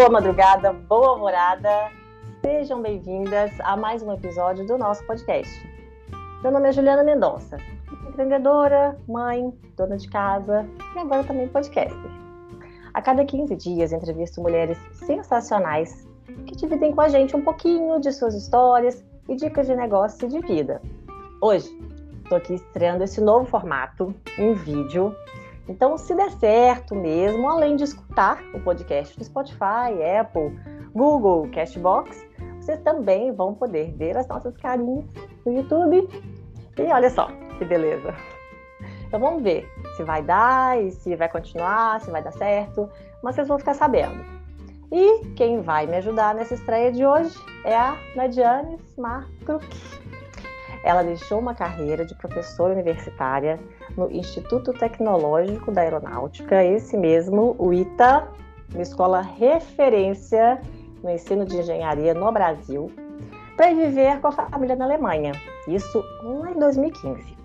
Boa madrugada, boa alvorada. Sejam bem-vindas a mais um episódio do nosso podcast. Meu nome é Juliana Mendonça, empreendedora, mãe, dona de casa e agora também podcaster. A cada 15 dias entrevisto mulheres sensacionais que dividem com a gente um pouquinho de suas histórias e dicas de negócio e de vida. Hoje, estou aqui estreando esse novo formato em vídeo então, se der certo mesmo, além de escutar o podcast do Spotify, Apple, Google, Cashbox, vocês também vão poder ver as nossas carinhas no YouTube. E olha só que beleza! Então vamos ver se vai dar e se vai continuar, se vai dar certo, mas vocês vão ficar sabendo. E quem vai me ajudar nessa estreia de hoje é a Nadiane Smart Ela deixou uma carreira de professora universitária no Instituto Tecnológico da Aeronáutica, esse mesmo, o ITA, uma escola referência no ensino de engenharia no Brasil, para viver com a família na Alemanha. Isso lá em 2015.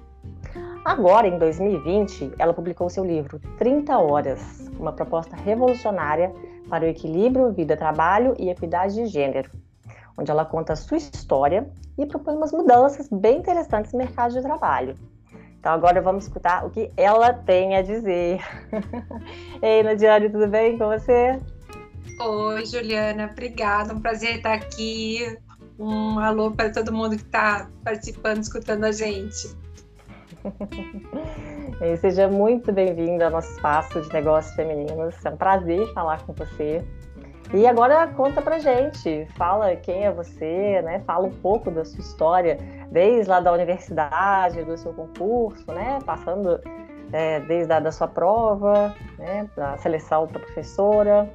Agora, em 2020, ela publicou seu livro 30 Horas, uma proposta revolucionária para o equilíbrio vida-trabalho e equidade de gênero, onde ela conta a sua história e propõe umas mudanças bem interessantes no mercado de trabalho. Então agora vamos escutar o que ela tem a dizer. Ei, Nadiane, tudo bem com você? Oi, Juliana, obrigada, um prazer estar aqui. Um alô para todo mundo que está participando, escutando a gente. Seja muito bem-vindo ao nosso espaço de negócios femininos. É um prazer falar com você. E agora conta pra gente, fala quem é você, né? Fala um pouco da sua história, desde lá da universidade, do seu concurso, né? Passando é, desde a da sua prova, né? Da seleção para professora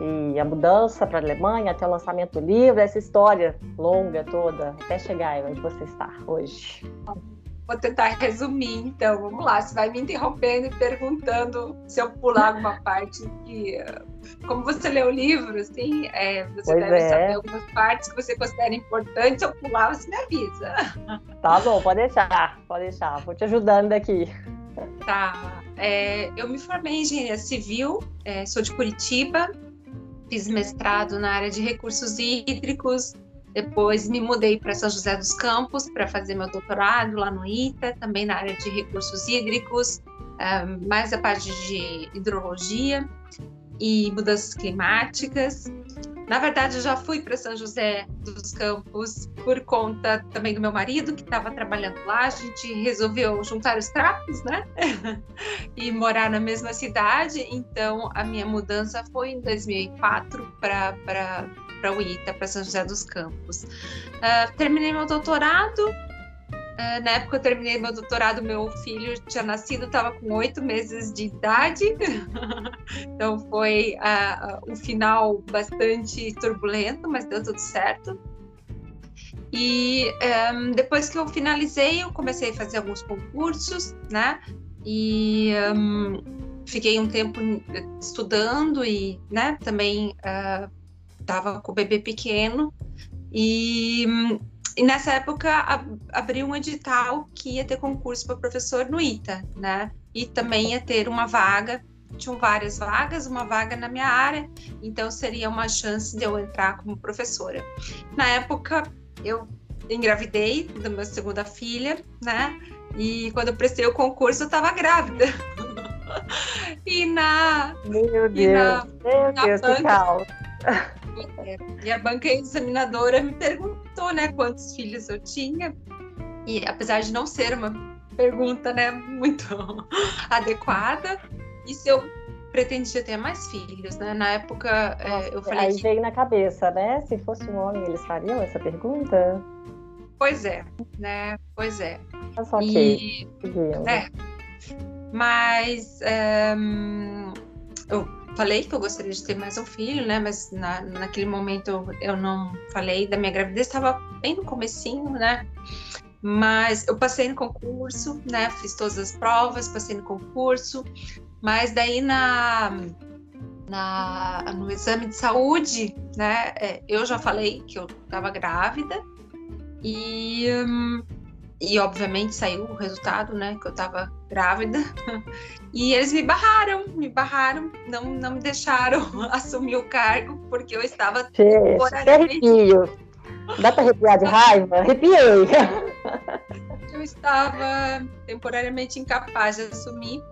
e a mudança para a Alemanha até o lançamento do livro, essa história longa toda até chegar onde você está hoje. Vou tentar resumir, então, vamos lá. Você vai me interrompendo e perguntando se eu pular alguma parte que. Como você lê o livro, assim, é, você pois deve é. saber algumas partes que você considera importantes. Se eu pular, você me avisa. Tá bom, pode deixar, pode deixar. Vou te ajudando aqui. Tá. É, eu me formei em engenharia civil, é, sou de Curitiba, fiz mestrado na área de recursos hídricos, depois me mudei para São José dos Campos para fazer meu doutorado lá no ITA, também na área de recursos hídricos, eh, mais a parte de hidrologia e mudanças climáticas. Na verdade, eu já fui para São José dos Campos por conta também do meu marido, que estava trabalhando lá. A gente resolveu juntar os trapos, né? e morar na mesma cidade. Então, a minha mudança foi em 2004 para para o ITA, para São José dos Campos. Uh, terminei meu doutorado. Uh, na época eu terminei meu doutorado, meu filho tinha nascido, estava com oito meses de idade, então foi uh, um final bastante turbulento, mas deu tudo certo. E um, depois que eu finalizei, eu comecei a fazer alguns concursos, né? E um, fiquei um tempo estudando e, né, também uh, estava com o bebê pequeno e, e nessa época abriu um edital que ia ter concurso para professor no ITA, né? E também ia ter uma vaga, tinham várias vagas, uma vaga na minha área, então seria uma chance de eu entrar como professora. Na época eu engravidei da minha segunda filha, né? E quando eu prestei o concurso eu estava grávida. e na meu Deus, na, meu na Deus, banca, que caos. E a banca examinadora me perguntou, né, quantos filhos eu tinha. E apesar de não ser uma pergunta, né, muito adequada, e se eu pretendia ter mais filhos, né? Na época é, eu falei Aí que... veio na cabeça, né? Se fosse um homem, eles fariam essa pergunta? Pois é, né? Pois é. Mas ok. E, é, mas um, eu falei que eu gostaria de ter mais um filho, né? Mas na, naquele momento eu não falei da minha gravidez, estava bem no comecinho, né? Mas eu passei no concurso, né? Fiz todas as provas, passei no concurso, mas daí na, na no exame de saúde, né? É, eu já falei que eu estava grávida e hum, e obviamente saiu o resultado, né, que eu estava grávida. E eles me barraram, me barraram, não, não me deixaram assumir o cargo, porque eu estava temporariamente... Dá para arrepiar de raiva? Arrepiei! Eu estava temporariamente incapaz de assumir,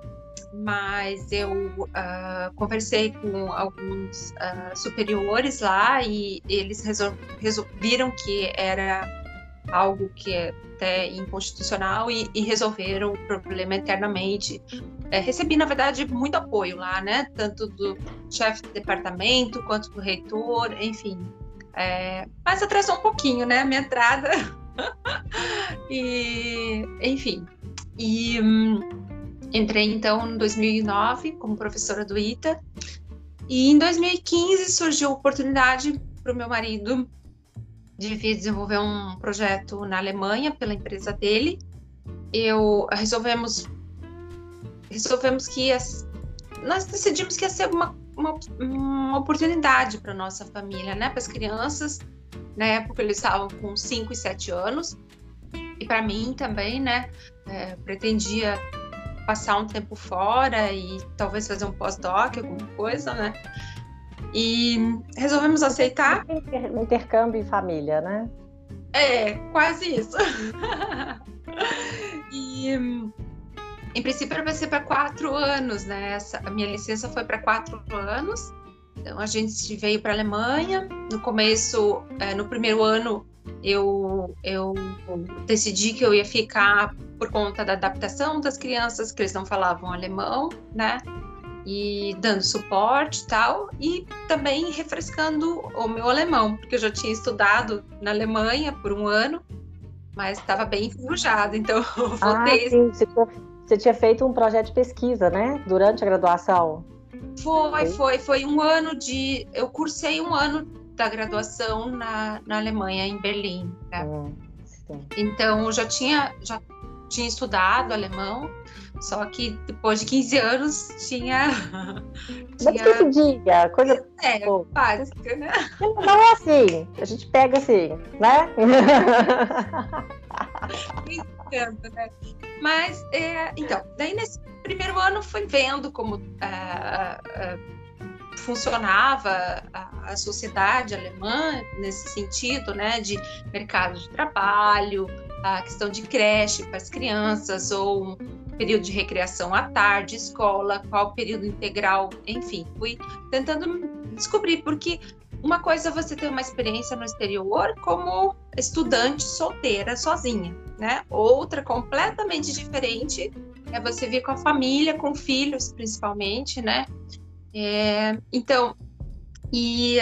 mas eu uh, conversei com alguns uh, superiores lá e eles viram que era algo que é até inconstitucional e, e resolveram o problema internamente. É, recebi, na verdade, muito apoio lá, né? Tanto do chefe de departamento quanto do reitor, enfim. É, mas atrasou um pouquinho, né? A minha entrada. e, enfim. E hum, entrei, então, em 2009 como professora do ITA. E em 2015 surgiu a oportunidade para o meu marido devia desenvolver um projeto na Alemanha pela empresa dele. Eu resolvemos resolvemos que ia, nós decidimos que ia ser uma, uma, uma oportunidade para nossa família, né, para as crianças. Na época eles estavam com 5 e 7 anos e para mim também, né, é, pretendia passar um tempo fora e talvez fazer um pós-doc, alguma coisa, né? E resolvemos aceitar. Intercâmbio em família, né? É, quase isso. e em princípio vai ser para quatro anos, né? Essa, a minha licença foi para quatro anos. Então a gente veio para a Alemanha. No começo, é, no primeiro ano, eu, eu decidi que eu ia ficar por conta da adaptação das crianças, que eles não falavam alemão, né? E dando suporte e tal, e também refrescando o meu alemão, porque eu já tinha estudado na Alemanha por um ano, mas estava bem enferrujado, então eu voltei. Ah, sim. Você, tinha, você tinha feito um projeto de pesquisa, né? Durante a graduação? Foi, foi, foi um ano de. Eu cursei um ano da graduação na, na Alemanha, em Berlim. Né? Hum, então eu já tinha, já tinha estudado alemão, só que depois de 15 anos tinha. tinha... esquecidinha, coisa. É, Pô, básica, né? Não é assim, a gente pega assim, né? Entendo, né? Mas, é, então, daí nesse primeiro ano fui vendo como. Uh, uh, funcionava a, a, sociedade alemã nesse sentido, né, de mercado de trabalho, a questão de creche para as crianças ou período de recreação à tarde, escola, qual período integral, enfim, fui tentando descobrir, porque uma coisa é você ter uma experiência no exterior como estudante solteira, sozinha, né? Outra completamente diferente é você vir com a família, com filhos, principalmente, né? É, então, e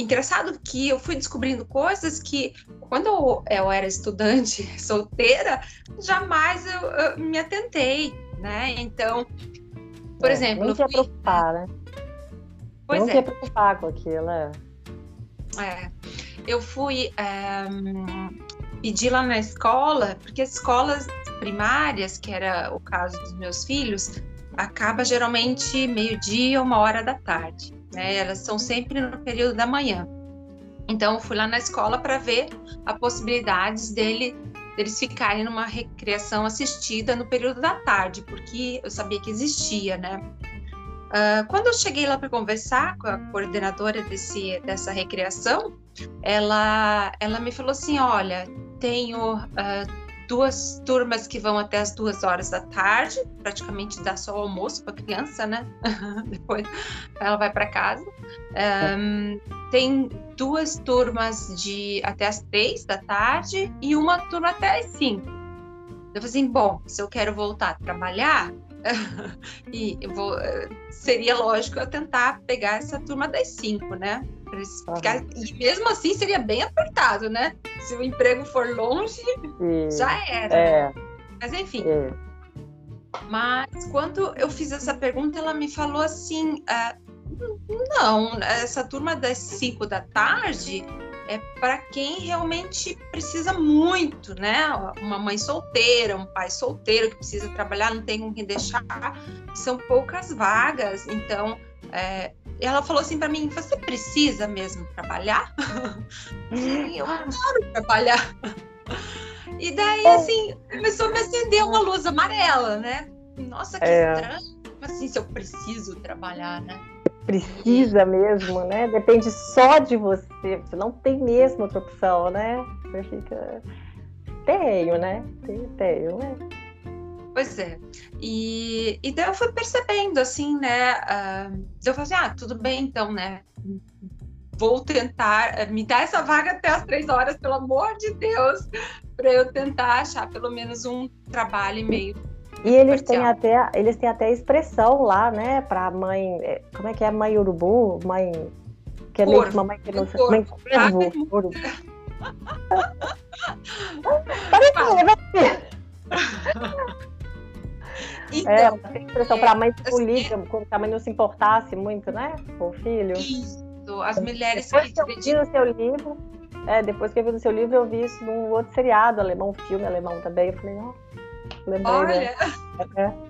engraçado que eu fui descobrindo coisas que quando eu, eu era estudante solteira, jamais eu, eu, me atentei, né? Então, por é, exemplo, não tinha fui... preocupar, né? Pois não é. tinha preocupar com aquilo, é. é. Eu fui é, pedir lá na escola, porque as escolas primárias, que era o caso dos meus filhos, acaba geralmente meio-dia, uma hora da tarde. Né? Elas são sempre no período da manhã. Então, eu fui lá na escola para ver a possibilidades dele deles ficarem numa recreação assistida no período da tarde, porque eu sabia que existia, né? Uh, quando eu cheguei lá para conversar com a coordenadora desse, dessa recreação, ela, ela me falou assim: olha, tenho uh, duas turmas que vão até as duas horas da tarde, praticamente dá só o almoço para a criança, né? Depois ela vai para casa. Um, tem duas turmas de até as três da tarde e uma turma até as cinco. Eu falei assim, bom, se eu quero voltar a trabalhar, e vou, seria lógico eu tentar pegar essa turma das cinco, né? Ficar, e mesmo assim seria bem apertado, né? Se o emprego for longe, Sim. já era. É. Mas enfim. É. Mas quando eu fiz essa pergunta, ela me falou assim: ah, não, essa turma das 5 da tarde é para quem realmente precisa muito, né? Uma mãe solteira, um pai solteiro que precisa trabalhar, não tem com quem deixar, são poucas vagas, então é, ela falou assim para mim: Você precisa mesmo trabalhar? eu quero trabalhar. E daí, é. assim, começou a me acender uma luz amarela, né? Nossa, que é. estranho. Assim, se eu preciso trabalhar, né? Precisa mesmo, né? Depende só de você. Você não tem mesmo outra opção, né? Você fica. Tenho, né? Tenho, né? Pois é. E, e daí eu fui percebendo, assim, né? Uh, eu falei assim, ah, tudo bem então, né? Vou tentar, eh, me dar essa vaga até as três horas, pelo amor de Deus, para eu tentar achar pelo menos um trabalho e meio. E eles têm até eles têm até expressão lá, né, para mãe, é, como é que é mãe urubu, mãe que é meio que mamãe que não sabe, mãe corvo, urubu. Parece então, é, uma expressão para a mãe política, assim, como se a mãe não se importasse muito, né, com o filho. Isso, as mulheres depois que, eu vi no seu livro, é, depois que eu vi no seu livro, eu vi isso num outro seriado alemão, um filme alemão também, eu falei, ó, lembrei. Olha! É.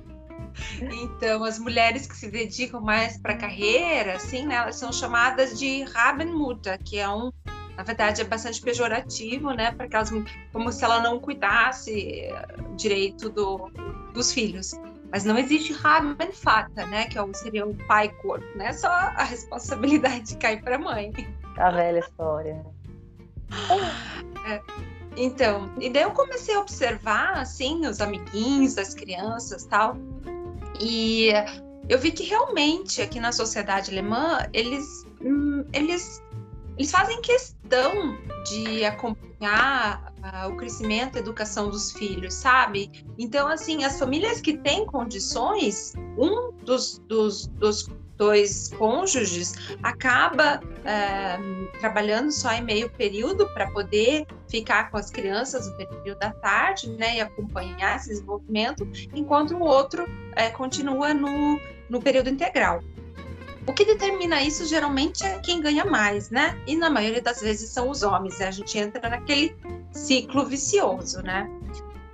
Então, as mulheres que se dedicam mais para a carreira, assim, né, elas são chamadas de Rabenmutter, que é um na verdade é bastante pejorativo, né? Porque elas, como se ela não cuidasse direito do, dos filhos. Mas não existe Ramen Fata, né? Que é seria o pai corpo, né? Só a responsabilidade cai para a mãe. A velha história. É, então, e daí eu comecei a observar, assim, os amiguinhos das crianças tal. E eu vi que realmente aqui na sociedade alemã, eles, hum, eles eles fazem questão de acompanhar uh, o crescimento e a educação dos filhos, sabe? Então, assim, as famílias que têm condições, um dos, dos, dos dois cônjuges acaba uh, trabalhando só em meio período para poder ficar com as crianças no período da tarde, né, e acompanhar esse desenvolvimento, enquanto o outro uh, continua no, no período integral. O que determina isso geralmente é quem ganha mais, né? E na maioria das vezes são os homens. Né? A gente entra naquele ciclo vicioso, né?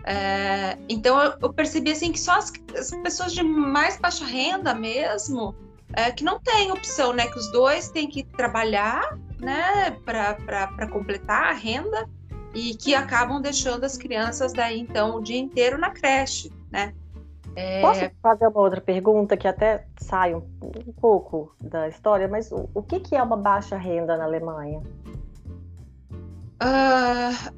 É, então eu, percebi assim que só as, as, pessoas de mais baixa renda mesmo é, que não tem opção, né? Que os dois têm que trabalhar, né? Para completar a renda e que acabam deixando as crianças daí então o dia inteiro na creche, né? É... Posso fazer uma outra pergunta que até sai um, um pouco da história, mas o, o que, que, é uma baixa renda na Alemanha? Uh,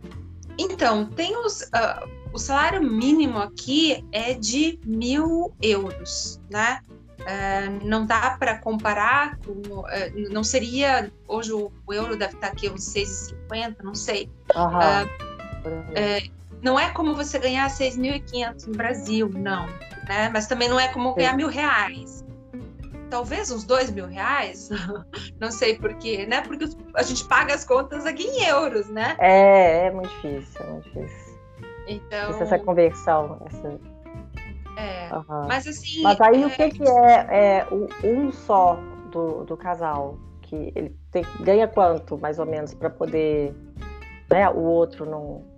então, tem os, uh, o salário mínimo aqui é de mil euros, né? Uh, não dá para comparar com. não seria. Hoje o, o, euro deve estar aqui uns 6,50, não sei. Uhum não é como você ganhar 6.500 no Brasil, não. Né? Mas também não é como ganhar mil reais. Talvez uns dois mil reais, não sei porquê, né? Porque a gente paga as contas aqui em euros, né? É, é muito difícil, é muito difícil. Então. Essa conversão. Essa... É, uhum. mas assim. Mas aí é... o que, que é, é um só do, do casal? Que ele tem, ganha quanto, mais ou menos, para poder. Né, o outro não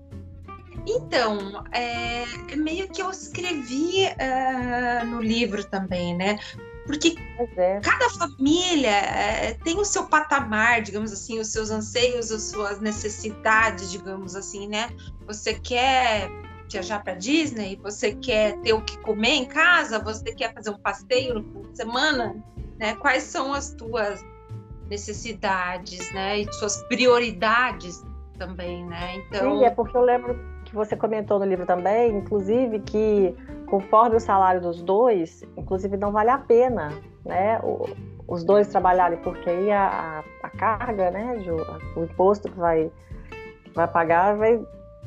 então, é, é, meio que eu escrevi uh, no livro também, né? Porque é. cada família é, tem o seu patamar, digamos assim, os seus anseios, as suas necessidades, digamos assim, né? Você quer viajar para Disney, você quer ter o que comer em casa, você quer fazer um passeio no fim de semana, né? Quais são as tuas necessidades, né? E suas prioridades também, né? Então. Sim, é porque eu lembro que você comentou no livro também, inclusive, que conforme o salário dos dois, inclusive não vale a pena, né? O, os dois trabalharem, porque aí a, a carga, né, o imposto que vai, vai pagar vai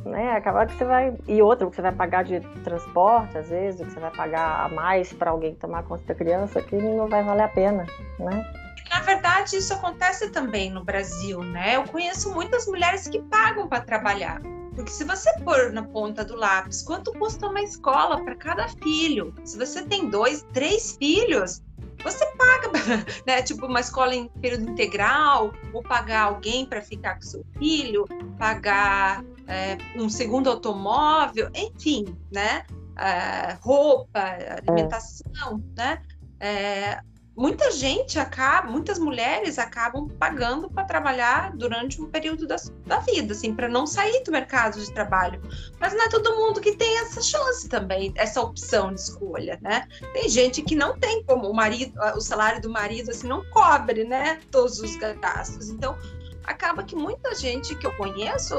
né, acabar que você vai. E outro que você vai pagar de transporte, às vezes, que você vai pagar a mais para alguém tomar conta da criança, que não vai valer a pena, né? Na verdade, isso acontece também no Brasil, né? Eu conheço muitas mulheres que pagam para trabalhar. Porque se você pôr na ponta do lápis quanto custa uma escola para cada filho, se você tem dois, três filhos, você paga, né? Tipo, uma escola em período integral, ou pagar alguém para ficar com seu filho, pagar é, um segundo automóvel, enfim, né? É, roupa, alimentação, né? É, muita gente acaba, muitas mulheres acabam pagando para trabalhar durante um período da, da vida, assim, para não sair do mercado de trabalho. Mas não é todo mundo que tem essa chance também, essa opção de escolha, né? Tem gente que não tem como o marido, o salário do marido assim não cobre, né, todos os gastos. Então, acaba que muita gente que eu conheço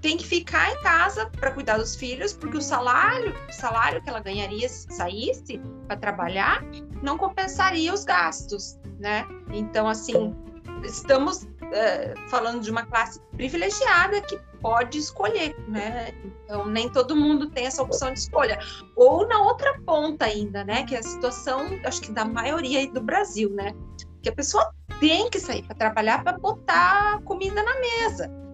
tem que ficar em casa para cuidar dos filhos, porque o salário, o salário que ela ganharia se saísse para trabalhar, não compensaria os gastos, né? Então, assim, estamos é, falando de uma classe privilegiada que pode escolher, né? Então, nem todo mundo tem essa opção de escolha. Ou na outra ponta ainda, né? Que é a situação, acho que da maioria do Brasil, né? Que a pessoa tem que sair para trabalhar para botar comida na mesa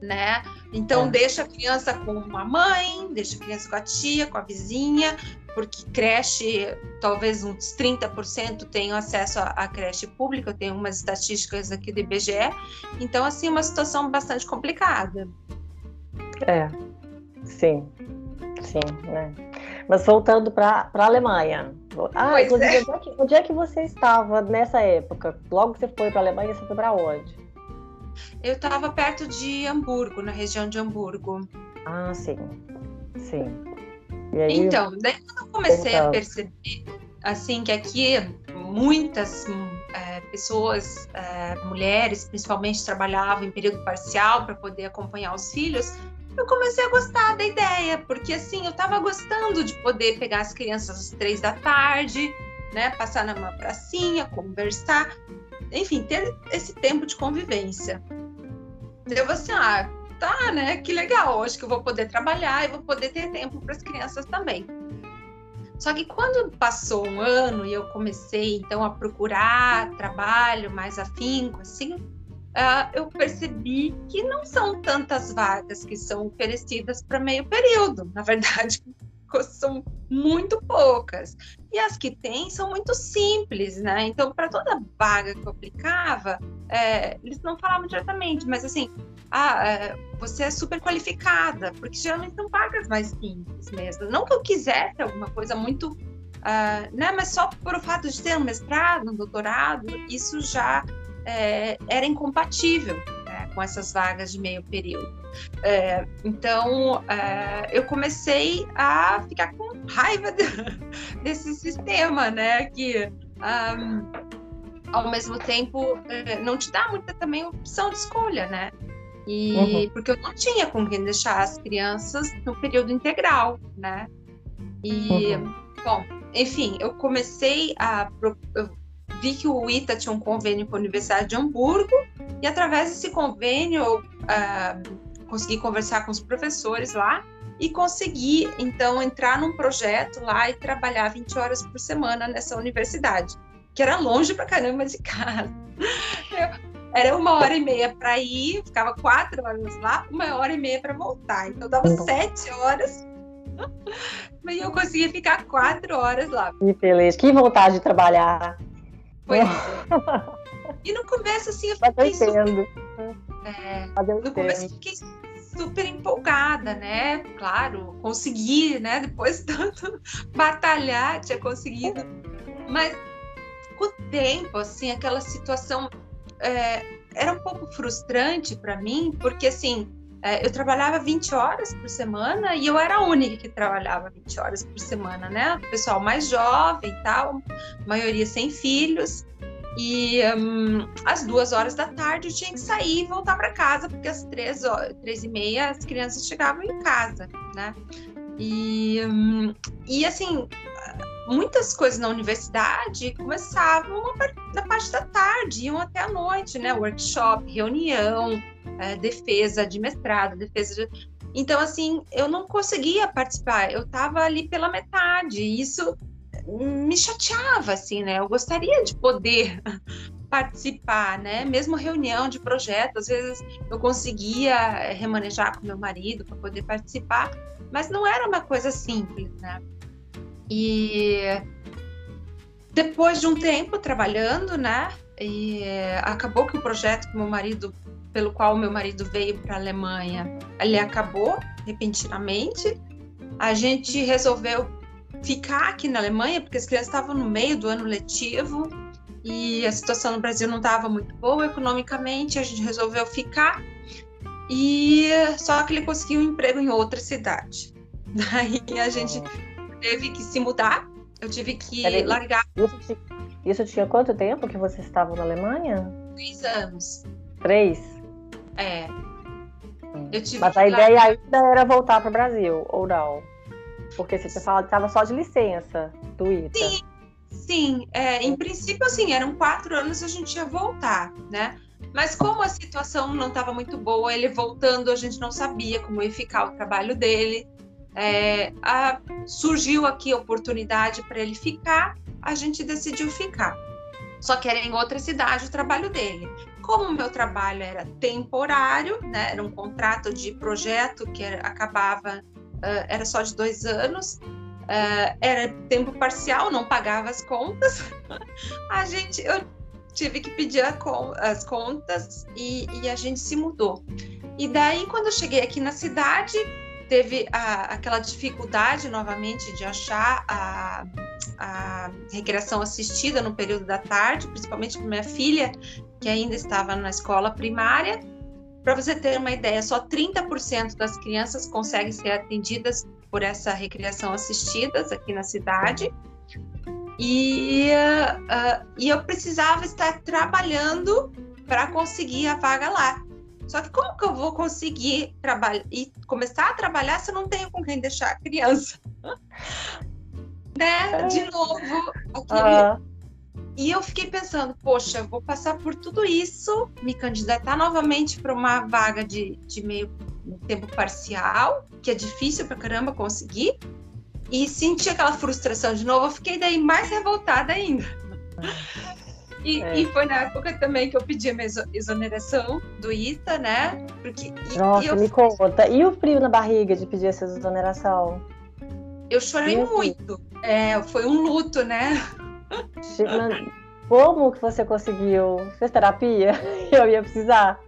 né? Então é. deixa a criança com uma mãe, deixa a criança com a tia, com a vizinha, porque creche, talvez uns 30% tenham acesso à, creche pública, eu tenho umas estatísticas aqui do IBGE, então assim, uma situação bastante complicada. É, sim, sim, né? Mas voltando para a Alemanha. Ah, inclusive, é. Onde, é que, onde é que você estava nessa época? Logo que você foi para a Alemanha, você foi para onde? Eu estava perto de Hamburgo, na região de Hamburgo. Ah, sim. Sim. Aí, então, daí quando eu comecei a perceber, assim, que aqui muitas é, pessoas, é, mulheres principalmente, trabalhavam em período parcial para poder acompanhar os filhos, eu comecei a gostar da ideia, porque assim, eu estava gostando de poder pegar as crianças às três da tarde, né, passar numa pracinha, conversar, enfim, ter esse tempo de convivência. Eu vou assim, ah, tá, né? Que legal, acho que eu vou poder trabalhar e vou poder ter tempo para as crianças também. Só que quando passou um ano e eu comecei então a procurar trabalho mais afinco, assim, uh, eu percebi que não são tantas vagas que são oferecidas para meio período. Na verdade, são muito poucas. E as que tem são muito simples, né? Então, para toda vaga que eu aplicava, é, eles não falavam diretamente, mas assim, ah, é, você é super qualificada, porque geralmente são vagas mais simples mesmo. Não que eu quisesse alguma coisa muito. Uh, né, mas só por o fato de ter um mestrado, um doutorado, isso já é, era incompatível né, com essas vagas de meio período. É, então, é, eu comecei a ficar com raiva de, desse sistema, né? Que, um, ao mesmo tempo, é, não te dá muita também opção de escolha, né? E uhum. porque eu não tinha com quem deixar as crianças no período integral, né? E, uhum. bom, enfim, eu comecei a. Eu vi que o ITA tinha um convênio com a Universidade de Hamburgo, e através desse convênio, eu, uh, consegui conversar com os professores lá e consegui, então, entrar num projeto lá e trabalhar 20 horas por semana nessa universidade, que era longe pra caramba de casa. Eu, era uma hora e meia para ir, ficava quatro horas lá, uma hora e meia para voltar. Então, dava uhum. sete horas. E eu conseguia ficar quatro horas lá. Que feliz, que vontade de trabalhar. Pois é. E no começo, assim, eu fiquei. Super... É, no começo eu fiquei super empolgada, né? Claro, consegui, né? Depois de tanto batalhar, tinha conseguido. Mas com o tempo, assim, aquela situação é, era um pouco frustrante para mim, porque assim, é, eu trabalhava 20 horas por semana e eu era a única que trabalhava 20 horas por semana, né? O pessoal mais jovem e tal, maioria sem filhos. E um, às duas horas da tarde eu tinha que sair e voltar para casa, porque às três, três e meia as crianças chegavam em casa, né? E, um, e assim, muitas coisas na universidade começavam na parte da tarde, iam até a noite, né? Workshop, reunião, é, defesa de mestrado, defesa de... Então, assim, eu não conseguia participar, eu estava ali pela metade, e isso me chateava, assim, né? Eu gostaria de poder participar, né? Mesmo reunião de projeto, às vezes eu conseguia eh, remanejar com meu marido para poder participar, mas não era uma coisa simples, né? E depois de um tempo trabalhando, né? E acabou que o projeto que meu marido, pelo qual meu marido veio para a Alemanha, ele acabou repentinamente. A gente resolveu ficar aqui na Alemanha, porque as crianças estavam no meio do ano letivo, e a situação no Brasil não estava muito boa economicamente, a gente resolveu ficar. E só que ele conseguiu um emprego em outra cidade. Daí a gente teve que se mudar. Eu tive que Peraí, largar. Isso, isso tinha quanto tempo que vocês estavam na Alemanha? Três anos. Três? É. Hum. Mas a ideia ainda era voltar para o Brasil, ou não? Porque você tinha falado que estava só de licença do ITA. Sim, sim. É, em princípio, assim, eram quatro anos e a gente ia voltar, né? Mas como a situação não estava muito boa, ele voltando, a gente não sabia como ia ficar o trabalho dele. É, a, surgiu aqui a oportunidade para ele ficar, a gente decidiu ficar. Só que era em outra cidade o trabalho dele. Como o meu trabalho era temporário, né, era um contrato de projeto que era, acabava, uh, era só de dois anos, uh, era tempo parcial, não pagava as contas, a gente, eu tive que pedir as contas e, e, a gente se mudou. E daí, quando eu cheguei aqui na cidade, teve a, aquela dificuldade novamente de achar a, a recreação assistida no período da tarde, principalmente para minha filha, que ainda estava na escola primária. Para você ter uma ideia, só 30% das crianças conseguem ser atendidas por essa recreação assistida aqui na cidade. E, uh, e eu precisava estar trabalhando para conseguir a vaga lá. Só que como que eu vou conseguir trabalhar e começar a trabalhar se eu não tenho com quem deixar a criança? né? De novo, aquele... E eu fiquei pensando, poxa, vou passar por tudo isso, me candidatar novamente para uma vaga de, de meio tempo parcial, que é difícil para caramba conseguir, e senti aquela frustração de novo, eu fiquei daí mais revoltada ainda. E, é. e, foi na época também que eu pedi a minha exoneração do ITA, né? Porque, Nossa, e eu... me conta. E o frio na barriga de pedir essa exoneração? Eu chorei muito. É, foi um luto, né? Como que você conseguiu? Fez terapia? Eu ia precisar.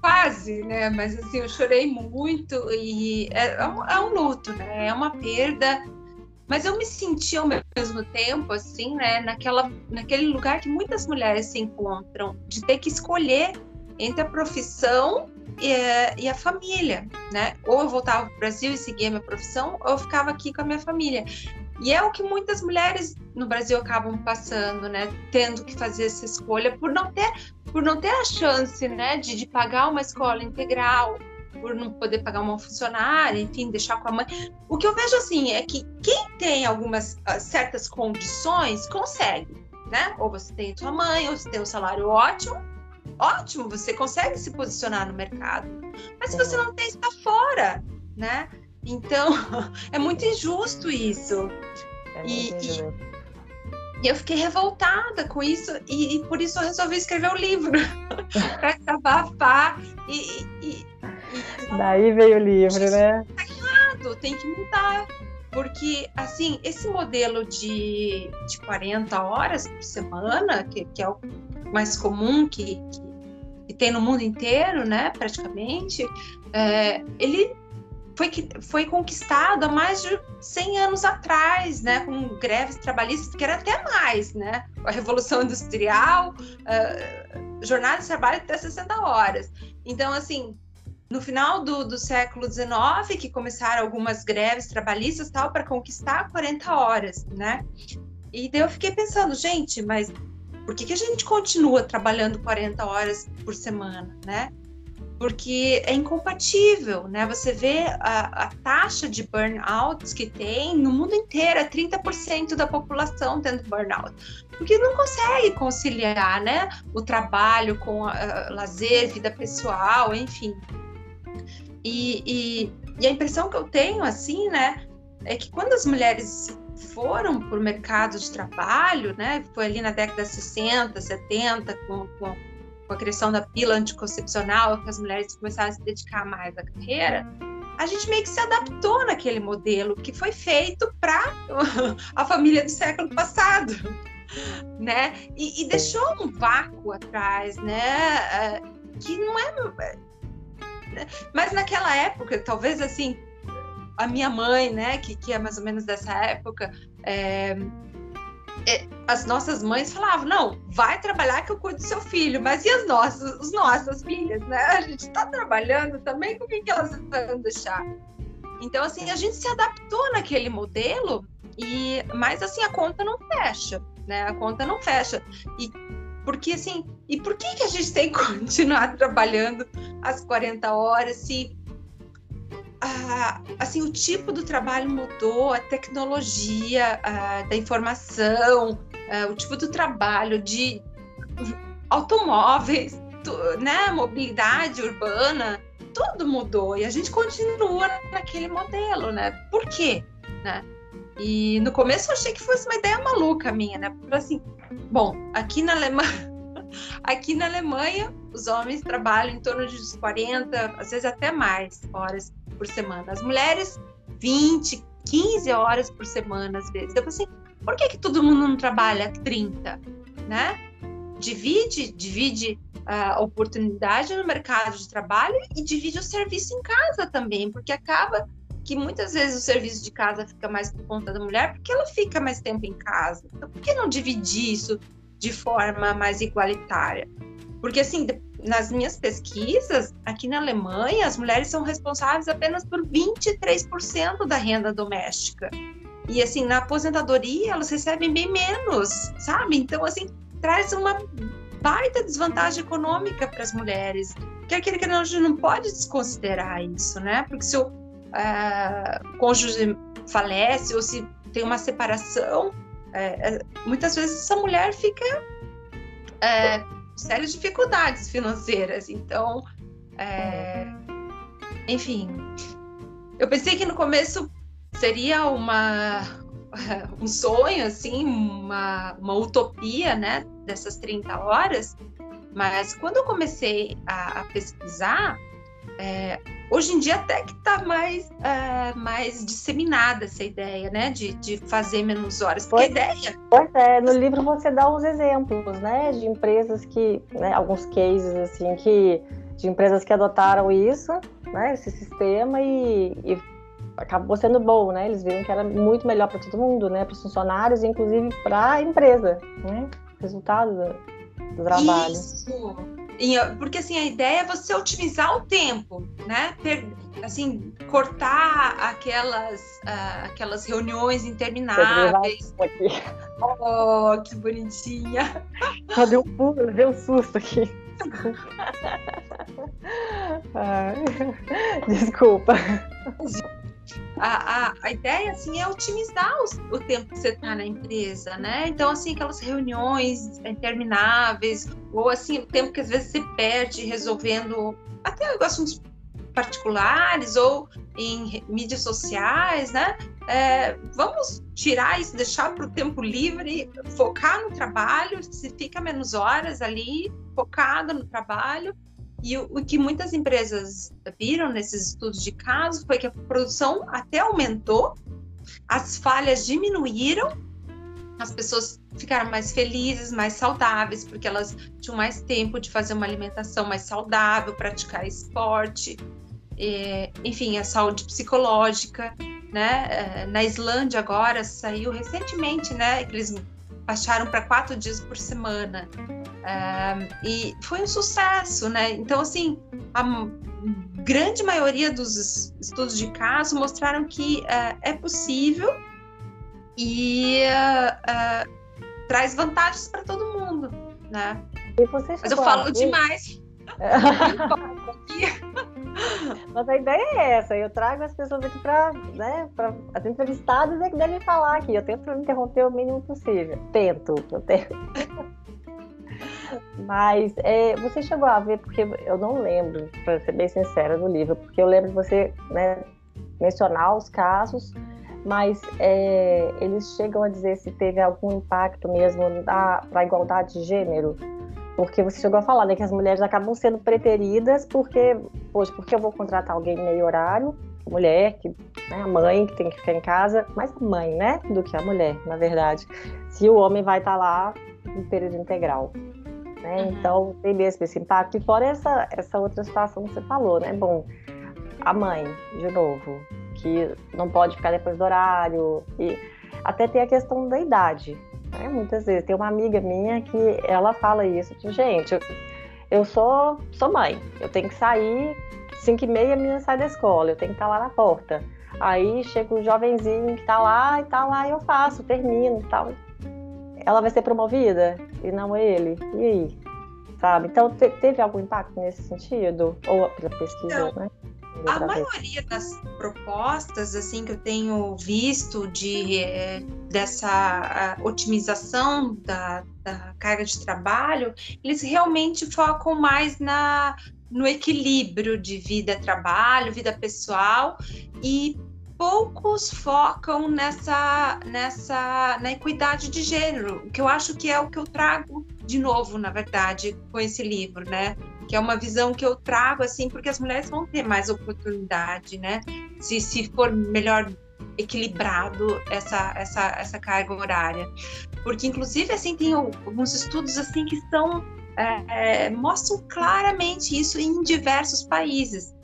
Quase, né? Mas assim, eu chorei muito e é, é, um, é um luto, né? É uma perda mas eu me senti ao mesmo tempo, assim, né, naquela, naquele lugar que muitas mulheres se encontram, de ter que escolher entre a profissão e, e a família, né? Ou eu voltava para o Brasil e seguia minha profissão, ou eu ficava aqui com a minha família. E é o que muitas mulheres no Brasil acabam passando, né? Tendo que fazer essa escolha por não ter, por não ter a chance, né, de, de pagar uma escola integral, por não poder pagar uma funcionária, enfim, deixar com a mãe. O que eu vejo assim é que quem tem algumas uh, certas condições consegue, né? Ou você tem sua mãe, ou você tem um salário ótimo, ótimo, você consegue se posicionar no mercado. Mas se você não tem, está fora, né? Então, é muito injusto isso. É e, e, e, eu fiquei revoltada com isso, e, e por isso eu resolvi escrever o um livro para desabafar e, e, Daí veio o livro, né? Tá errado, tem que mudar. Porque, assim, esse modelo de, de 40 horas por semana, que, que é o mais comum que, que, que, tem no mundo inteiro, né, praticamente, é, ele foi, foi conquistado há mais de 100 anos atrás, né, com greves trabalhistas, que era até mais, né, a Revolução Industrial, uh, jornada de trabalho até 60 horas. Então, assim, no final do, do século XIX, que começaram algumas greves trabalhistas tal para conquistar 40 horas, né? E daí eu fiquei pensando, gente, mas por que, que a gente continua trabalhando 40 horas por semana, né? Porque é incompatível, né? Você vê a, a taxa de burnout que tem no mundo inteiro, é 30% da população tendo burnout. Porque não consegue conciliar, né? O trabalho com a, a, lazer, vida pessoal, enfim. E, e, e, a impressão que eu tenho, assim, né, é que quando as mulheres foram para o mercado de trabalho, né, foi ali na década de 60, 70, com, com, com a criação da pílula anticoncepcional, que as mulheres começaram a se dedicar mais à carreira, a gente meio que se adaptou naquele modelo que foi feito para a família do século passado, né? E, e, deixou um vácuo atrás, né? Eh, que não é? Mas naquela época, talvez assim, a minha mãe, né, que, que é mais ou menos dessa época, é, é, as nossas mães falavam, não, vai trabalhar que eu cuido do seu filho, mas e as nossas, as nossas filhas, né? A gente está trabalhando também, com quem que elas vão deixar? Então, assim, a gente se adaptou naquele modelo, e mas assim, a conta não fecha, né? A conta não fecha. E porque assim, e por que, que a gente tem que continuar trabalhando as 40 horas se assim, o tipo do trabalho mudou, a tecnologia da informação, o tipo do trabalho de automóveis, né, mobilidade urbana, tudo mudou e a gente continua naquele modelo, né? Por quê? Né? E no começo eu achei que fosse uma ideia maluca minha, né? Porque assim, bom, aqui na Alemanha, aqui na Alemanha, os homens trabalham em torno de 40, às vezes até mais horas por semana. As mulheres, 20, 15 horas por semana, às vezes. Eu falei assim, por que, que todo mundo não trabalha 30? Né? Divide, divide a oportunidade no mercado de trabalho e divide o serviço em casa também, porque acaba que muitas vezes o serviço de casa fica mais por conta da mulher, porque ela fica mais tempo em casa. Então, por que não dividir isso de forma mais igualitária? Porque, assim, nas minhas pesquisas, aqui na Alemanha, as mulheres são responsáveis apenas por 23% da renda doméstica. E, assim, na aposentadoria, elas recebem bem menos, sabe? Então, assim, traz uma baita desvantagem econômica para as mulheres. Que aquele que a gente não pode desconsiderar isso, né? Porque se o uh, cônjuge falece ou se tem uma separação, é, muitas vezes essa mulher fica é, sérias dificuldades financeiras. Então, é... enfim, eu pensei que no começo seria uma um sonho, assim, uma, uma utopia, né, dessas 30 horas, mas quando eu comecei a, a pesquisar, é, hoje em dia até que está mais, uh, mais disseminada essa ideia, né, de, de fazer menos horas. Porque pois, a ideia. Pois é, no livro você dá uns exemplos, né, de empresas que, né, alguns cases assim que de empresas que adotaram isso, né, esse sistema e, e acabou sendo bom, né? Eles viram que era muito melhor para todo mundo, né, para os funcionários, inclusive para a empresa, né, resultado do, do trabalho. Isso. Porque assim, a ideia é você otimizar o tempo, né? assim, cortar aquelas, uh, aquelas reuniões intermináveis. Oh, que bonitinha! Cadê um pulo? Deu um susto aqui. Desculpa a, a, a ideia assim é otimizar o, o tempo que você está na empresa, né? Então assim aquelas reuniões intermináveis ou assim o tempo que às vezes você perde resolvendo até assuntos particulares ou em mídias sociais, né? É, vamos tirar isso, deixar para o tempo livre, focar no trabalho, se fica menos horas ali, focada no trabalho e o, o, que muitas empresas viram nesses estudos de caso foi que a produção até aumentou, as falhas diminuíram, as pessoas ficaram mais felizes, mais saudáveis, porque elas tinham mais tempo de fazer uma alimentação mais saudável, praticar esporte, e, enfim, a saúde psicológica. Né? É, na Islândia agora saiu recentemente, né, que eles baixaram para quatro dias por semana. E foi um sucesso, né? Então, assim, a grande maioria dos estudos de caso mostraram que uh, é possível e uh, uh, traz vantagens para todo mundo, né? Mas eu falo demais. Mas a ideia é essa, eu trago as pessoas aqui para, né, as entrevistadas é que devem falar aqui. Eu tento interromper o mínimo possível. Tento, eu tento. Mas é, você chegou a ver, porque eu não lembro, para ser bem sincera, do livro, porque eu lembro de você né, mencionar os casos, mas é, eles chegam a dizer se teve algum impacto mesmo para a igualdade de gênero porque você chegou a falar, né, que as mulheres acabam sendo preteridas porque, poxa, porque eu vou contratar alguém meio horário, mulher, que, né, a mãe que tem que ficar em casa, mais a mãe, né, do que a mulher, na verdade. Se o homem vai estar lá em período integral. Né? Uhum. Então, tem mesmo esse impacto. E fora essa, essa outra situação que você falou, né? Bom, a mãe, de novo, que não pode ficar depois do horário. E até tem a questão da idade. Né? Muitas vezes tem uma amiga minha que ela fala isso, que, gente, eu, eu sou, sou mãe, eu tenho que sair, 5 e meia a menina sai da escola, eu tenho que estar lá na porta. Aí chega o jovenzinho que tá lá e tá lá, e eu faço, termino e tal. Ela vai ser promovida e não ele. E aí? Sabe? Então, te, teve algum impacto nesse sentido? Ou pela pesquisa, então, né? A maioria das propostas assim que eu tenho visto de eh, dessa otimização da, da carga de trabalho, eles realmente focam mais na no equilíbrio de vida-trabalho, vida pessoal e poucos focam nessa nessa na equidade de gênero, que eu acho que é o que eu trago de novo, na verdade, com esse livro, né? Que é uma visão que eu trago assim, porque as mulheres vão ter mais oportunidade, né? Se se for melhor equilibrado essa essa essa carga horária, porque inclusive assim tem alguns estudos assim que são é, é, mostram claramente isso em diversos países.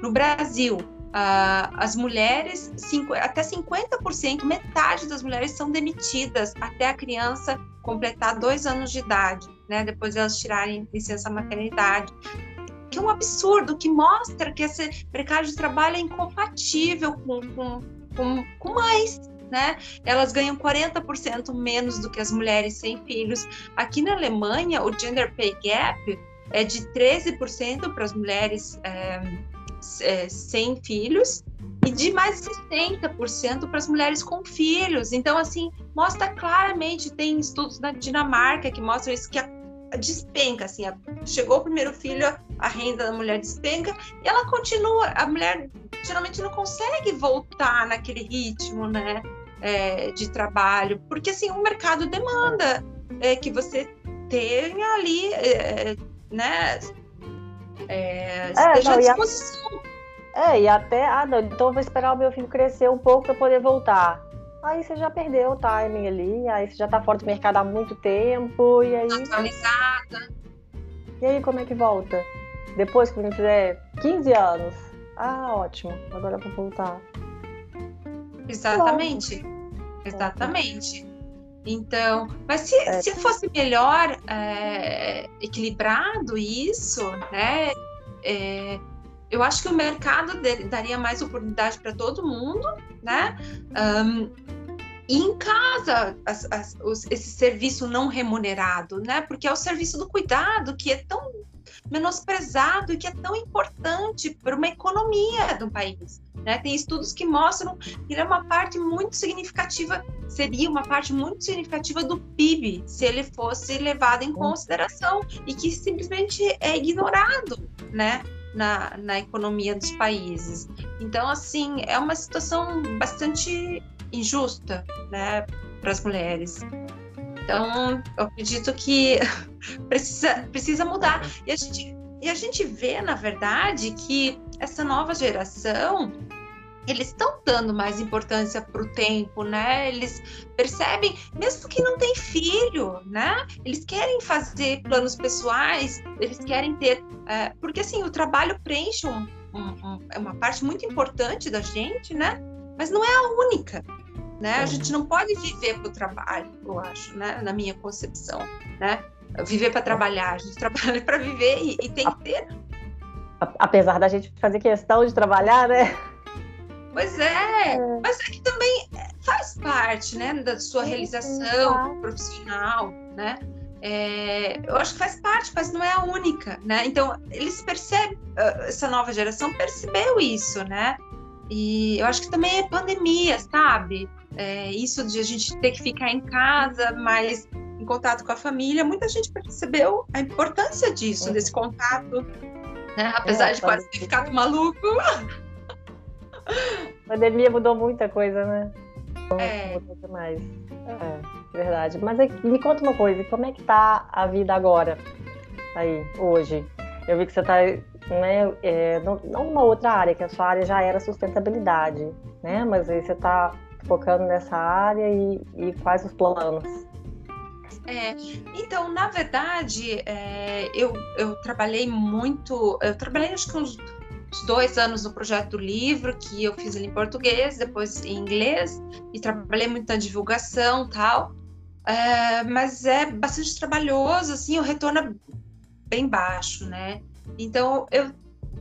No Brasil, Uh, as mulheres, cinco, até 50%, metade das mulheres são demitidas até a criança completar dois anos de idade, né? Depois de elas tirarem licença maternidade. Que é um absurdo, que mostra que esse mercado de trabalho é incompatível com, com, com, com mães, né? Elas ganham 40% menos do que as mulheres sem filhos. Aqui na Alemanha, o gender pay gap é de 13% para as mulheres é, é, sem filhos e de mais de 60% para as mulheres com filhos. Então, assim, mostra claramente, tem estudos na Dinamarca que mostram isso, que a despenca, assim, a, chegou o primeiro filho, a renda da mulher despenca e ela continua, a mulher geralmente não consegue voltar naquele ritmo, né? é, de trabalho, porque assim o mercado demanda é, que você tenha ali, é, né, é, é esteja à disposição. É, e até, ah, não, então eu vou esperar o meu filho crescer um pouco para poder voltar. Aí você já perdeu o timing ali, aí você já está fora do mercado há muito tempo, e aí. Atualizada. E aí, como é que volta? Depois que eu fizer 15 anos. Ah, ótimo, agora eu vou voltar. Exatamente. Exatamente. Então, mas se, é. se fosse melhor é, equilibrado isso, né? É, eu acho que o mercado daria mais oportunidade para todo mundo, né? Um, e em casa, as, as, os, esse serviço não remunerado, né? Porque é o serviço do cuidado que é tão menosprezado e que é tão importante para uma economia do país. Né? Tem estudos que mostram que ele é uma parte muito significativa, seria uma parte muito significativa do PIB se ele fosse levado em consideração e que simplesmente é ignorado, né? Na, na economia dos países. Então, assim, é uma situação bastante injusta, né, para as mulheres. Então, eu acredito que precisa, precisa mudar. E a, gente, e a gente vê, na verdade, que essa nova geração eles estão dando mais importância para o tempo, né? Eles percebem, mesmo que não tem filho, né? Eles querem fazer planos pessoais, eles querem ter, é, porque assim o trabalho preenche um, um, um, uma parte muito importante da gente, né? Mas não é a única né? A gente não pode viver para o trabalho, eu acho, né? Na minha concepção, né? Viver para trabalhar, a gente trabalha para viver e, e, tem que ter. Apesar da gente fazer questão de trabalhar, né? Pois é, é. mas é que também faz parte, né, da sua realização profissional, né? É, eu acho que faz parte, mas não é a única, né? Então eles percebem, essa nova geração percebeu isso, né? E eu acho que também é pandemia, sabe? É, isso de a gente ter que ficar em casa, mas em contato com a família, muita gente percebeu a importância disso, uhum. desse contato, né? apesar é, de quase ter ficado maluco. A pandemia mudou muita coisa, né? É. Mudou demais. É, verdade. Mas me conta uma coisa, como é que tá a vida agora, aí, hoje? Eu vi que você está né, é, não, não uma outra área, que a sua área já era sustentabilidade, né? Mas aí você está focando nessa área e, e quais os planos? É, então, na verdade, é, eu, eu trabalhei muito, eu trabalhei acho que uns dois anos no projeto livro, que eu fiz ele em português, depois em inglês, e trabalhei muito na divulgação tal. É, mas é bastante trabalhoso, assim, o retorno é bem baixo, né? Então, eu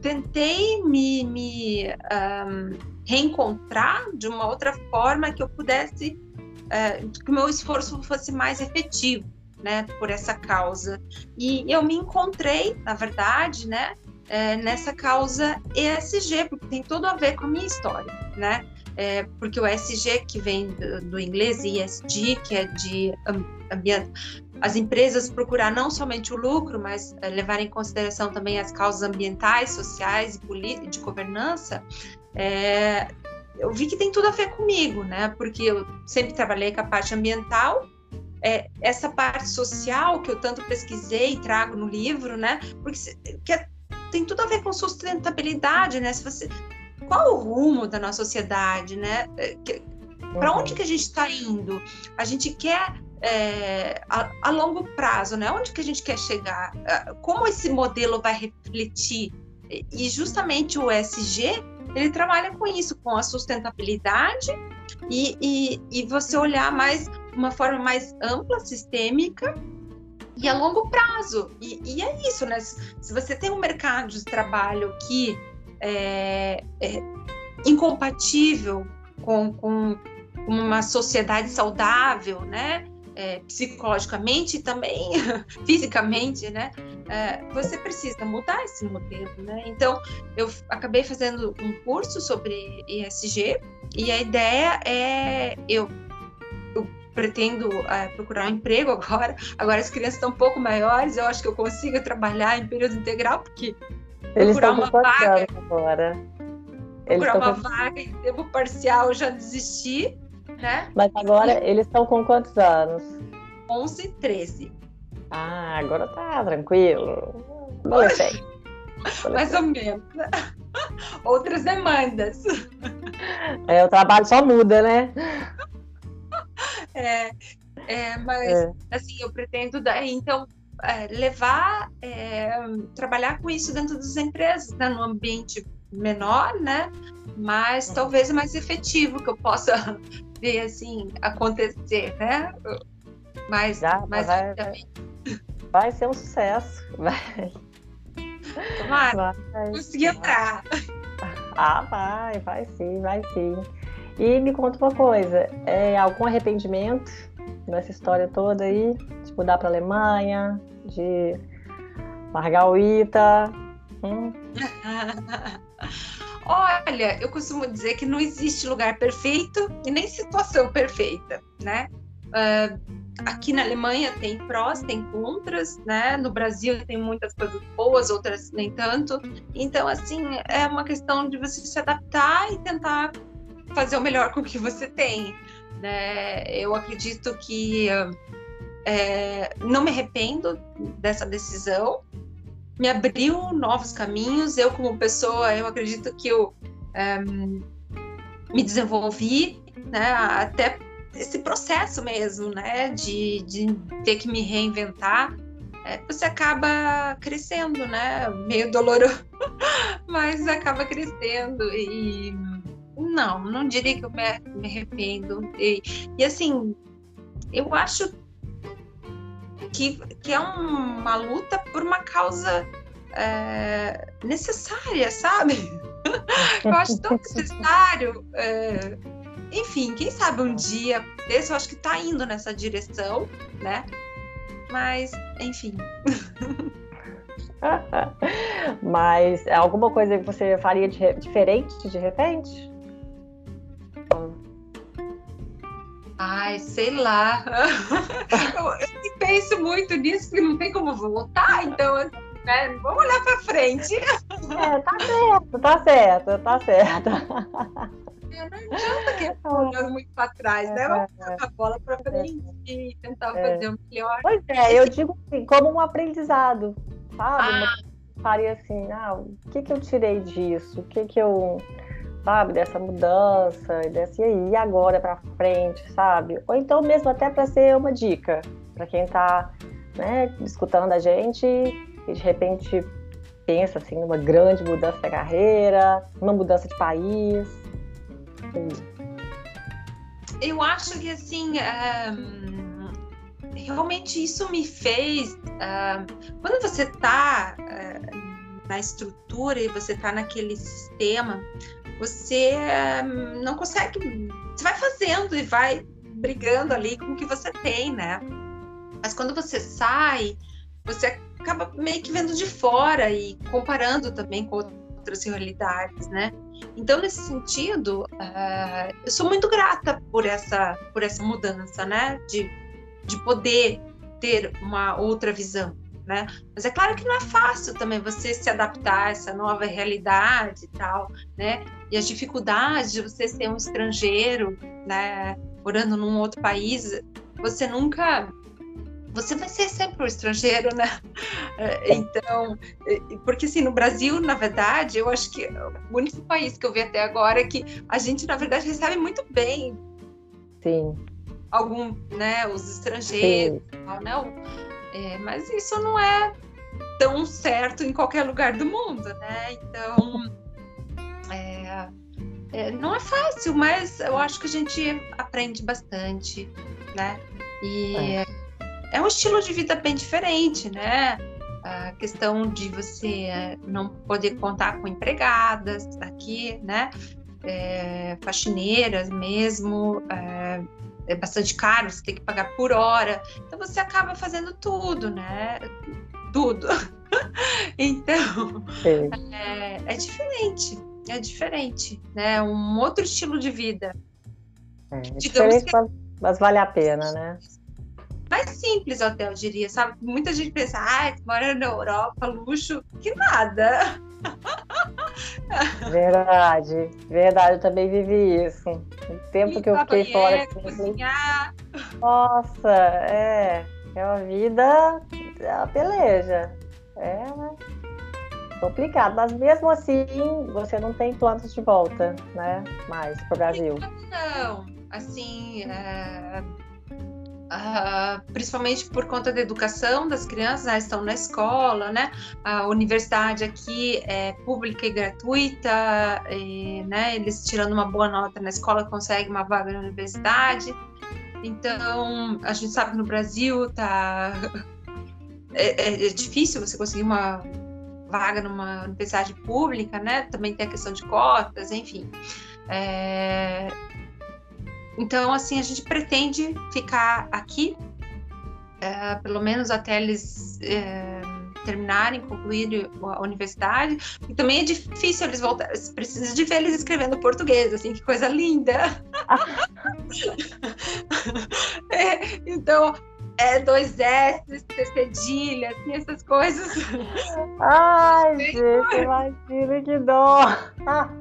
tentei me, me um, reencontrar de uma outra forma que eu pudesse, uh, que o meu esforço fosse mais efetivo, né, por essa causa. E eu me encontrei, na verdade, né, é, nessa causa ESG, porque tem tudo a ver com a minha história, né? É, porque o ESG, que vem do, do inglês, ESG, que é de ambiente, as empresas procurar não somente o lucro, mas é, levar em consideração também as causas ambientais, sociais e de governança, é, eu vi que tem tudo a ver comigo, né? Porque eu sempre trabalhei com a parte ambiental, é, essa parte social que eu tanto pesquisei e trago no livro, né? Porque que é tem tudo a ver com sustentabilidade, né? Se você, qual o rumo da nossa sociedade, né? É, Para onde que a gente está indo? A gente quer é, a, a, longo prazo, né? Onde que a gente quer chegar? É, como esse modelo vai refletir? E justamente o SG ele trabalha com isso, com a sustentabilidade e, e, e você olhar mais uma forma mais ampla, sistêmica, e a longo prazo. E, e, é isso, né? Se você tem um mercado de trabalho que é, é incompatível com, com, uma sociedade saudável, né? É, psicologicamente e também fisicamente, né? É, você precisa mudar esse modelo, né? Então, eu acabei fazendo um curso sobre ESG e a ideia é eu pretendo é, procurar um emprego agora. Agora as crianças estão um pouco maiores, eu acho que eu consigo trabalhar em período integral, porque eles procurar uma vaga agora. Eles procurar uma vaga em tempo parcial, eu já desisti, né? Mas agora eles estão com quantos anos? 11 e 13. Ah, agora tá tranquilo. Adolescente. Mais ou menos. Outras demandas. É, o trabalho só muda, né? É, é, mas, é. assim, eu pretendo, dar, então, é, levar, é, trabalhar com isso dentro das empresas, né, num ambiente menor, né? Mas talvez mais efetivo, que eu possa ver, assim, acontecer, né? Mas, vai, vai, vai, ser um sucesso. Vai. Tomara, vai, conseguir entrar. Ah, vai, vai sim, vai sim. E me conta uma coisa, é, algum arrependimento nessa história toda aí? De mudar para a Alemanha, de largar o ITA? Hum? Olha, eu costumo dizer que não existe lugar perfeito e nem situação perfeita, né? Uh, aqui na Alemanha tem prós, tem contras, né? No Brasil tem muitas coisas boas, outras nem tanto. Então, assim, é uma questão de você se adaptar e tentar fazer o melhor com o que você tem. Né? Eu acredito que é, não me arrependo dessa decisão, me abriu novos caminhos. Eu, como pessoa, eu acredito que eu é, me desenvolvi, né? Até esse processo mesmo, né? De, de ter que me reinventar. É, você acaba crescendo, né? Meio doloroso, mas acaba crescendo e não, não diria que eu me, me arrependo. E, e, assim, eu acho que, que é uma luta por uma causa é, necessária, sabe? eu acho tão necessário. É, enfim, quem sabe um dia esse eu acho que está indo nessa direção, né? Mas, enfim. Mas alguma coisa que você faria de, diferente de repente? Ai, sei lá. eu, eu, penso muito nisso, porque não tem como voltar, então, né, vamos olhar para frente. É, tá certo, tá certo, tá certo. É, não adianta que olhando muito para trás, né? Vamos é. a bola para frente e tentar é. fazer o melhor. Pois é, eu digo assim, como um aprendizado, sabe? Ah. Faria assim, ah, o que que eu tirei disso? O que que eu sabe? Dessa mudança, desse e agora para frente, sabe? Ou então mesmo até para ser uma dica para quem está né, escutando a gente e de repente pensa assim numa grande mudança da carreira, uma mudança de país? Eu acho que assim um, realmente isso me fez um, quando você está uh, na estrutura e você está naquele sistema, você um, não consegue, você vai fazendo e vai brigando ali com o que você tem, né? Mas quando você sai, você acaba meio que vendo de fora e comparando também com outras realidades, né? Então, nesse sentido, uh, eu sou muito grata por essa, por essa mudança, né? De, de poder ter uma outra visão, né? Mas é claro que não é fácil também você se adaptar a essa nova realidade e tal, né? E as dificuldades de você ser um estrangeiro, né? Morando num outro país, você nunca você vai ser sempre um estrangeiro, né? É, então, porque assim, no Brasil, na verdade, eu acho que o único país que eu vi até agora é que a gente, na verdade, recebe muito bem. Sim. Algum, né, os estrangeiros, tal, né? É, mas isso não é tão certo em qualquer lugar do mundo, né? Então, é, é, não é fácil, mas eu acho que a gente aprende bastante, né? E é é um estilo de vida bem diferente, né? A questão de você eh, não poder contar com empregadas aqui, né? É, faxineiras mesmo, é, é, bastante caro, você tem que pagar por hora. Então você acaba fazendo tudo, né? Tudo. então é, é, diferente, é diferente, né? Um outro estilo de vida. É, Digamos que... mas vale a pena, né? mais simples até, eu diria, sabe? Muita gente pensa, ah, mora na Europa, luxo, que nada. Verdade, verdade, eu também vivi isso. O tempo e que eu fiquei fora. Assim, cozinhar. Nossa, é. É uma vida. É uma peleja. É, né? Complicado, mas mesmo assim você não tem planos de volta, né? Mais para o Brasil. Não, assim, é Uh, principalmente por conta da educação das crianças, né, estão na escola, né? A universidade aqui é pública e gratuita, e, né? Eles tirando uma boa nota na escola conseguem uma vaga na universidade. Então, a gente sabe que no Brasil tá é, é, é difícil você conseguir uma vaga numa universidade pública, né? Também tem a questão de cotas, enfim. É, então, assim, a gente pretende ficar aqui, é, pelo menos até eles é, terminarem, concluírem a universidade. E também é difícil eles voltarem, precisa de ver eles escrevendo português, assim, que coisa linda! é, então, é, dois S, cedilha, assim, essas coisas. Ai, gente, imagina que dó.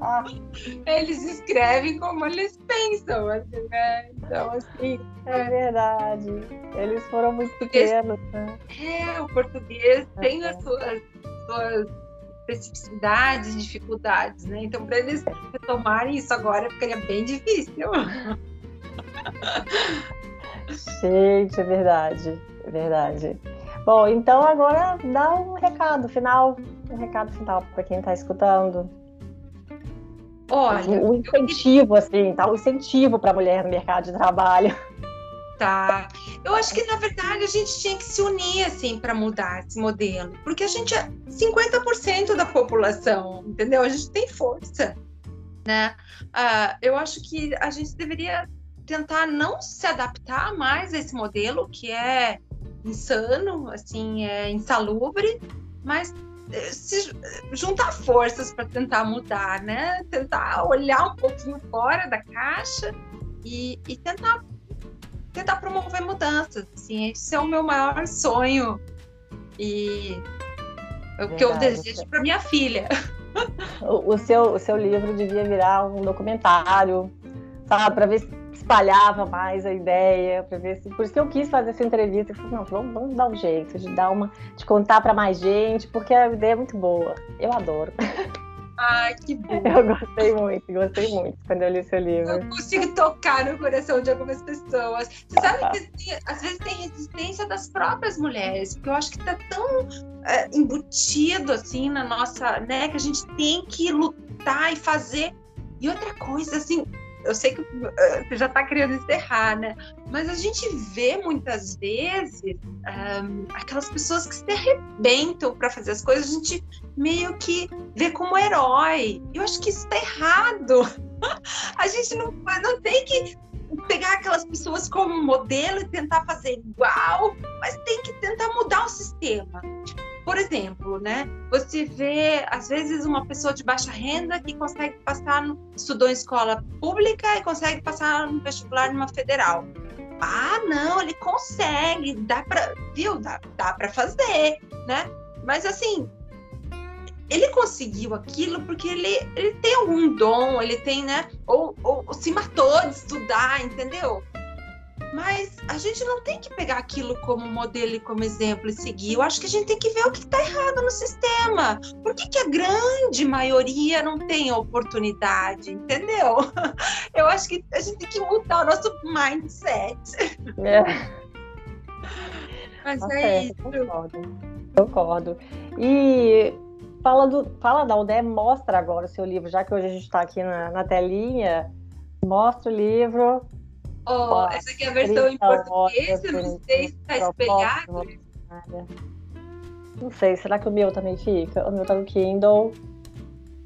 eles escrevem como eles pensam, assim, né? Então, assim. É verdade. Eles foram muito pequenos, né? É, o português é. tem as suas, suas especificidades, dificuldades, né? Então, para eles retomarem isso agora, ficaria bem difícil. Gente, é verdade, é verdade. Bom, então agora dá um recado final, um recado final para quem está escutando. Olha, o incentivo, eu... assim, tá? O incentivo para a mulher no mercado de trabalho. Tá. Eu acho que, na verdade, a gente tinha que se unir, assim, para mudar esse modelo. Porque a gente é 50% da população, entendeu? A gente tem força, né? Uh, eu acho que a gente deveria tentar não se adaptar mais a esse modelo que é insano, assim, é insalubre, mas eh, se juntar forças para tentar mudar, né? Tentar olhar um pouquinho fora da caixa e, e tentar tentar promover mudanças. Assim, esse é o meu maior sonho e é o que eu desejo para minha filha. O, o, seu, o seu livro devia virar um documentário, sabe, para ver espalhava mais a ideia, para ver se. Por isso que eu quis fazer essa entrevista. Eu falei, não, vamos, vamos dar um jeito de dar uma. de contar para mais gente, porque a ideia é muito boa. Eu adoro. Ai, que bom. Eu gostei muito, gostei muito quando eu li seu livro. Eu consigo tocar no coração de algumas pessoas. Você sabe que tem, às vezes tem resistência das próprias mulheres, porque eu acho que está tão é, embutido assim na nossa, né, que a gente tem que lutar e fazer. E outra coisa, assim, eu sei que você já está querendo encerrar, né? Mas a gente vê muitas vezes um, aquelas pessoas que se arrebentam para fazer as coisas, a gente meio que vê como herói. Eu acho que isso está errado. a gente não, não tem que pegar aquelas pessoas como modelo e tentar fazer igual, mas tem que tentar mudar o sistema. Por exemplo, né? Você vê, às vezes, uma pessoa de baixa renda que consegue passar, no, estudou em escola pública e consegue passar no vestibular numa federal. Ah, não, ele consegue, dá para, viu? Dá, dá para fazer, né? Mas assim, ele conseguiu aquilo porque ele, ele tem algum dom, ele tem, né? Ou, ou, ou se matou de estudar, entendeu? Mas a gente não tem que pegar aquilo como modelo e como exemplo e seguir. Eu acho que a gente tem que ver o que está errado no sistema. Por que, que a grande maioria não tem oportunidade? Entendeu? Eu acho que a gente tem que mudar o nosso mindset. É. Mas tá é isso. Concordo. concordo. E fala, do, fala da UDE, mostra agora o seu livro, já que hoje a gente está aqui na, na telinha. Mostra o livro Oh, essa aqui é a versão em português, eu não sei se está espelhado. Não sei, será que o meu também fica? O meu tá no Kindle.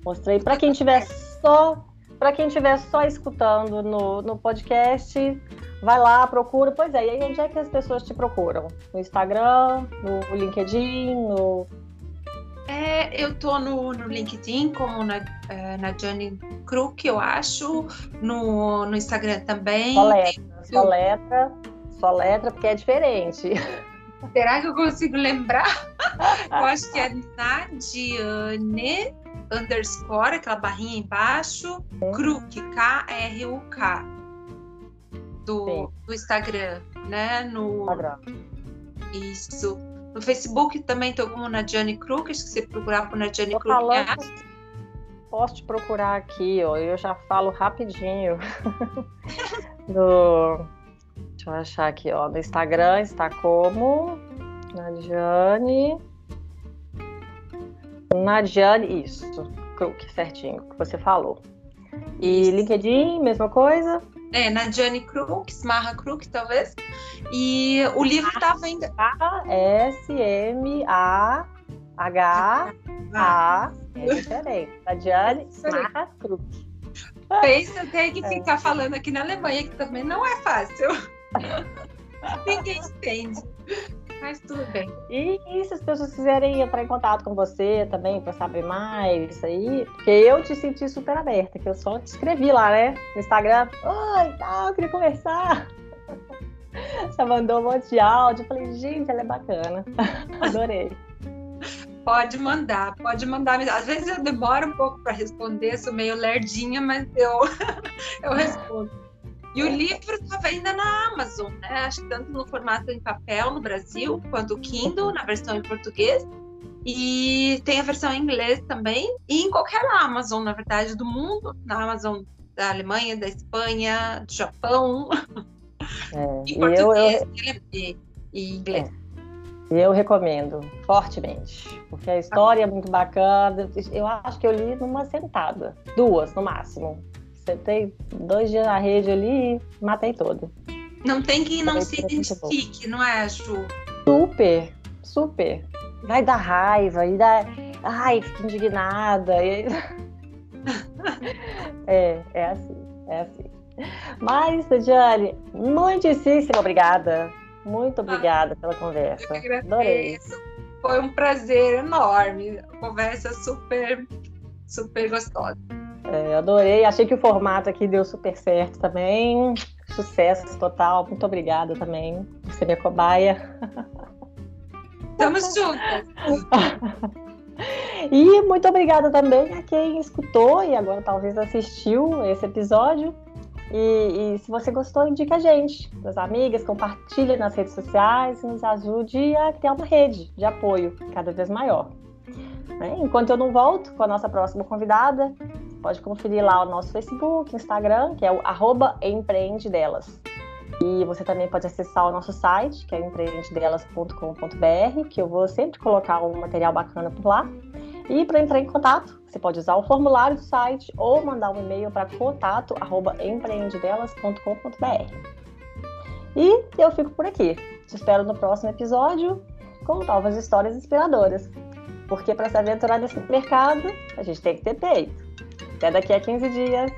Mostrei. Para quem tiver só, para quem tiver só escutando no, no podcast, vai lá, procura. Pois é, e aí onde é que as pessoas te procuram? No Instagram, no LinkedIn, no é, eu tô no, no LinkedIn como na, é, na Johnny Crook, eu acho, no, no Instagram também. Só letra, só letra, só letra, porque é diferente. Será que eu consigo lembrar? eu acho que é Nadiane underscore, aquela barrinha embaixo, Sim. Kruk, K-R-U-K, do, do Instagram, né? No Instagram. Isso. No Facebook também estou como Nadiane acho que você procurar por Nadiane. Falando, posso te procurar aqui, ó, eu já falo rapidinho. no, deixa eu achar aqui, ó, no Instagram está como Nadiane. Nadiane, isso, Kruk, certinho, que você falou. E isso. LinkedIn, mesma coisa? É, na Johnny Crook, Smarra Crook, talvez. E o livro estava ainda. S-M-A-H-A. É diferente. A Johnny Smarra Crook. Pensa, tem que ficar falando aqui na Alemanha, que também não é fácil. Ninguém entende. Mas tudo bem. E, e, se as pessoas quiserem entrar em contato com você também para saber mais isso aí, porque eu te senti super aberta, que eu só te escrevi lá, né? No Instagram, oi, tal, eu queria conversar. Você mandou um monte de áudio. Eu falei, gente, ela é bacana. Adorei. Pode mandar, pode mandar. Às vezes eu demoro um pouco para responder, sou meio lerdinha, mas eu, eu respondo. E o livro está venda na Amazon, né? Acho que tanto no formato em papel no Brasil, quanto o Kindle, na versão em português. E tem a versão em inglês também, e em qualquer Amazon, na verdade, do mundo, na Amazon da Alemanha, da Espanha, do Japão. É, em português, eu, eu... e inglês. É. Eu recomendo fortemente, porque a história é muito bacana. Eu acho que eu li numa sentada, duas no máximo. Sentei dois dias na rede ali e matei todo. Não tem quem não se identifique, não é, Ju? Super, super. Vai dar raiva e dá. Ai, fico indignada. E... é, é assim, é assim. Mas, Diane, muitíssimo obrigada. Muito ah, obrigada ah, pela conversa. Adorei. Foi um prazer enorme. Conversa super, super gostosa. É, adorei. Achei que o formato aqui deu super certo também. Sucesso total. Muito obrigada também por ser minha cobaia. Estamos juntas. e muito obrigada também a quem escutou e agora talvez assistiu esse episódio. E, e, se você gostou, indica a gente, das amigas, compartilhe nas redes sociais e nos ajude a criar uma rede de apoio cada vez maior. Né? Enquanto eu não volto com a nossa próxima convidada, Pode conferir lá o nosso Facebook, Instagram, que é o arroba empreendedelas. E você também pode acessar o nosso site, que é empreendedelas.com.br, que eu vou sempre colocar um material bacana por lá. E para entrar em contato, você pode usar o formulário do site ou mandar um e-mail para contato@empreendedelas.com.br. E eu fico por aqui. Te espero no próximo episódio com novas histórias inspiradoras. Porque para se aventurar nesse mercado, a gente tem que ter peito. Até daqui a 15 dias.